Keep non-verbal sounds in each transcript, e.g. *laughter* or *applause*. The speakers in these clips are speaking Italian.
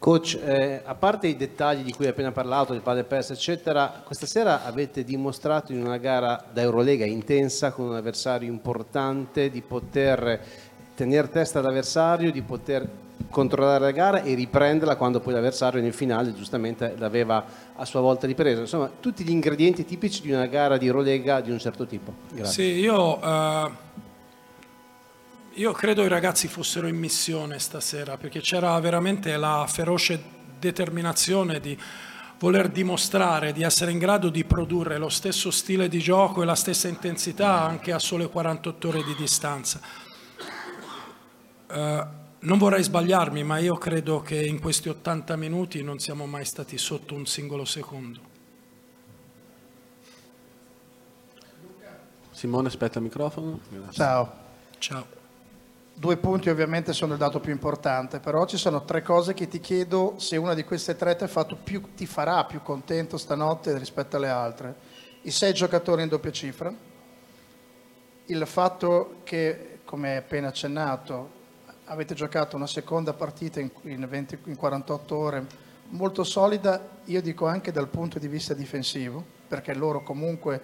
Coach, eh, a parte i dettagli di cui hai appena parlato, del padre perso, eccetera, questa sera avete dimostrato in una gara da Eurolega intensa con un avversario importante di poter tenere testa all'avversario, di poter controllare la gara e riprenderla quando poi l'avversario nel finale giustamente l'aveva a sua volta ripresa. Insomma, tutti gli ingredienti tipici di una gara di Eurolega di un certo tipo. Grazie. Sì, io... Uh io credo i ragazzi fossero in missione stasera perché c'era veramente la feroce determinazione di voler dimostrare di essere in grado di produrre lo stesso stile di gioco e la stessa intensità anche a sole 48 ore di distanza. Uh, non vorrei sbagliarmi, ma io credo che in questi 80 minuti non siamo mai stati sotto un singolo secondo. Simone, aspetta il microfono. Grazie. Ciao. Ciao due punti ovviamente sono il dato più importante, però ci sono tre cose che ti chiedo se una di queste tre ti, più, ti farà più contento stanotte rispetto alle altre. I sei giocatori in doppia cifra, il fatto che, come appena accennato, avete giocato una seconda partita in, in, 20, in 48 ore molto solida, io dico anche dal punto di vista difensivo, perché loro comunque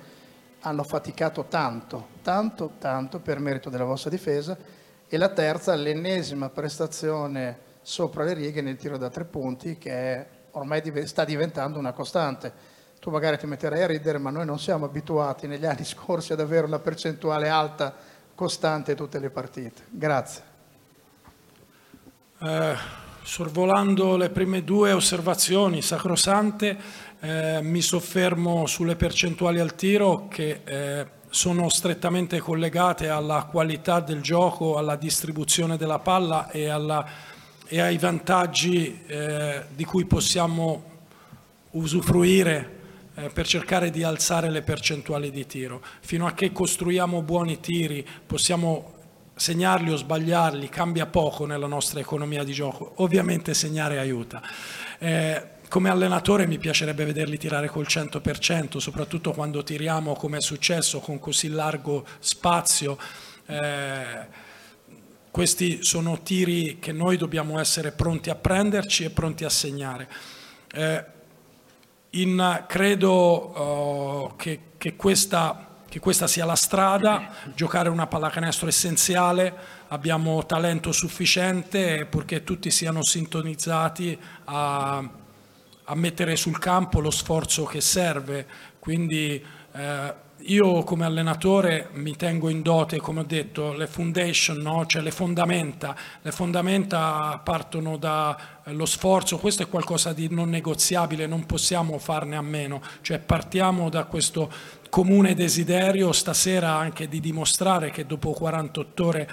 hanno faticato tanto, tanto, tanto per merito della vostra difesa e la terza, l'ennesima prestazione sopra le righe nel tiro da tre punti che ormai sta diventando una costante. Tu magari ti metterai a ridere, ma noi non siamo abituati negli anni *laughs* scorsi ad avere una percentuale alta, costante tutte le partite. Grazie. Eh, sorvolando le prime due osservazioni sacrosante, eh, mi soffermo sulle percentuali al tiro che eh, sono strettamente collegate alla qualità del gioco, alla distribuzione della palla e, alla, e ai vantaggi eh, di cui possiamo usufruire eh, per cercare di alzare le percentuali di tiro. Fino a che costruiamo buoni tiri, possiamo segnarli o sbagliarli, cambia poco nella nostra economia di gioco. Ovviamente segnare aiuta. Eh, come allenatore mi piacerebbe vederli tirare col 100%, soprattutto quando tiriamo come è successo con così largo spazio. Eh, questi sono tiri che noi dobbiamo essere pronti a prenderci e pronti a segnare. Eh, in, credo uh, che, che, questa, che, questa, sia la strada, giocare una pallacanestro essenziale, abbiamo talento sufficiente purché tutti siano sintonizzati a a mettere sul campo lo sforzo che serve. Quindi eh, io come allenatore mi tengo in dote, come ho detto, le foundation, no? cioè le fondamenta. Le fondamenta partono dallo sforzo, questo è qualcosa di non negoziabile, non possiamo farne a meno. Cioè partiamo da questo comune desiderio stasera anche di dimostrare che dopo 48 ore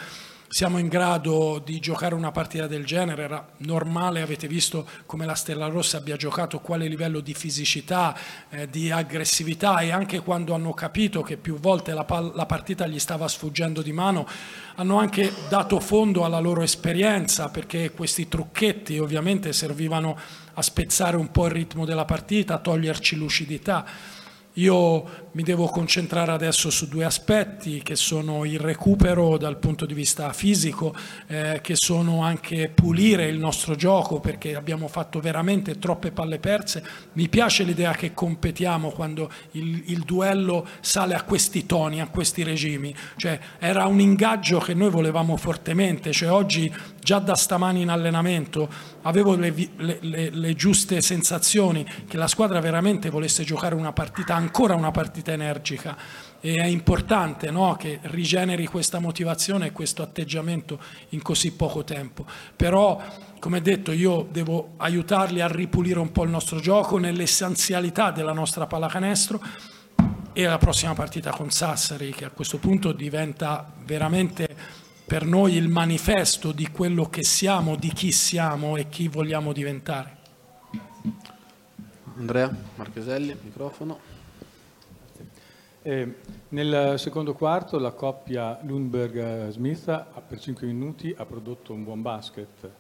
siamo in grado di giocare una partita del genere, era normale, avete visto come la Stella Rossa abbia giocato, quale livello di fisicità, eh, di aggressività e anche quando hanno capito che più volte la, la partita gli stava sfuggendo di mano, hanno anche dato fondo alla loro esperienza perché questi trucchetti ovviamente servivano a spezzare un po' il ritmo della partita, a toglierci lucidità. Io mi devo concentrare adesso su due aspetti che sono il recupero dal punto di vista fisico, eh, che sono anche pulire il nostro gioco perché abbiamo fatto veramente troppe palle perse. Mi piace l'idea che competiamo quando il, il duello sale a questi toni, a questi regimi. Cioè, era un ingaggio che noi volevamo fortemente, cioè, oggi già da stamani in allenamento avevo le, le, le, le giuste sensazioni che la squadra veramente volesse giocare una partita, ancora una partita energica e è importante no, che rigeneri questa motivazione e questo atteggiamento in così poco tempo. Però, come detto, io devo aiutarli a ripulire un po' il nostro gioco nell'essenzialità della nostra pallacanestro e la prossima partita con Sassari che a questo punto diventa veramente per noi il manifesto di quello che siamo, di chi siamo e chi vogliamo diventare. Andrea Marcheselli, microfono. Eh, nel secondo quarto la coppia Lundberg-Smith per 5 minuti ha prodotto un buon basket.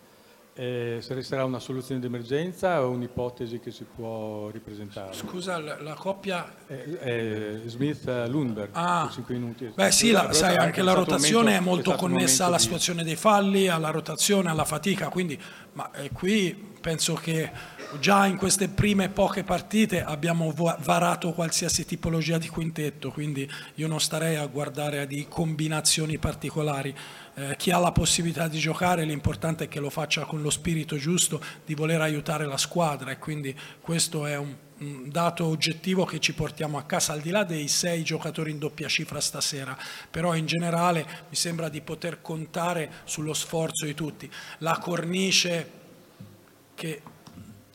Eh, resterà una soluzione d'emergenza o un'ipotesi che si può ripresentare? Scusa, la, la coppia... Eh, eh, Smith-Lundberg, Ah. 5 minuti. Beh sì, la- Però sai, è anche la rotazione momento- è molto un connessa alla di- situazione dei falli, alla rotazione, alla fatica, quindi ma eh, qui penso che già in queste prime poche partite abbiamo va- varato qualsiasi tipologia di quintetto, quindi io non starei a guardare di combinazioni particolari. Eh, chi ha la possibilità di giocare, l'importante è che lo faccia con lo spirito giusto di voler aiutare la squadra e quindi questo è un dato oggettivo che ci portiamo a casa al di là dei sei giocatori in doppia cifra stasera, però in generale mi sembra di poter contare sullo sforzo di tutti. La cornice che,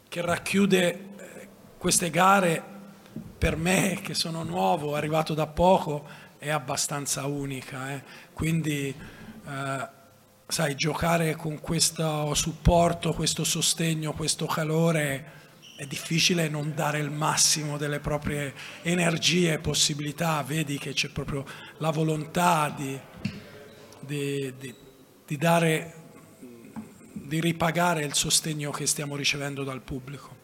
che racchiude eh, queste gare per me che sono nuovo, arrivato da poco, è abbastanza unica. eh. Quindi, eh, sai, giocare con questo supporto, questo sostegno, questo calore è difficile non dare il massimo delle proprie energie e possibilità. Vedi che c'è proprio la volontà di, di- di- di dare, di ripagare il sostegno che stiamo ricevendo dal pubblico.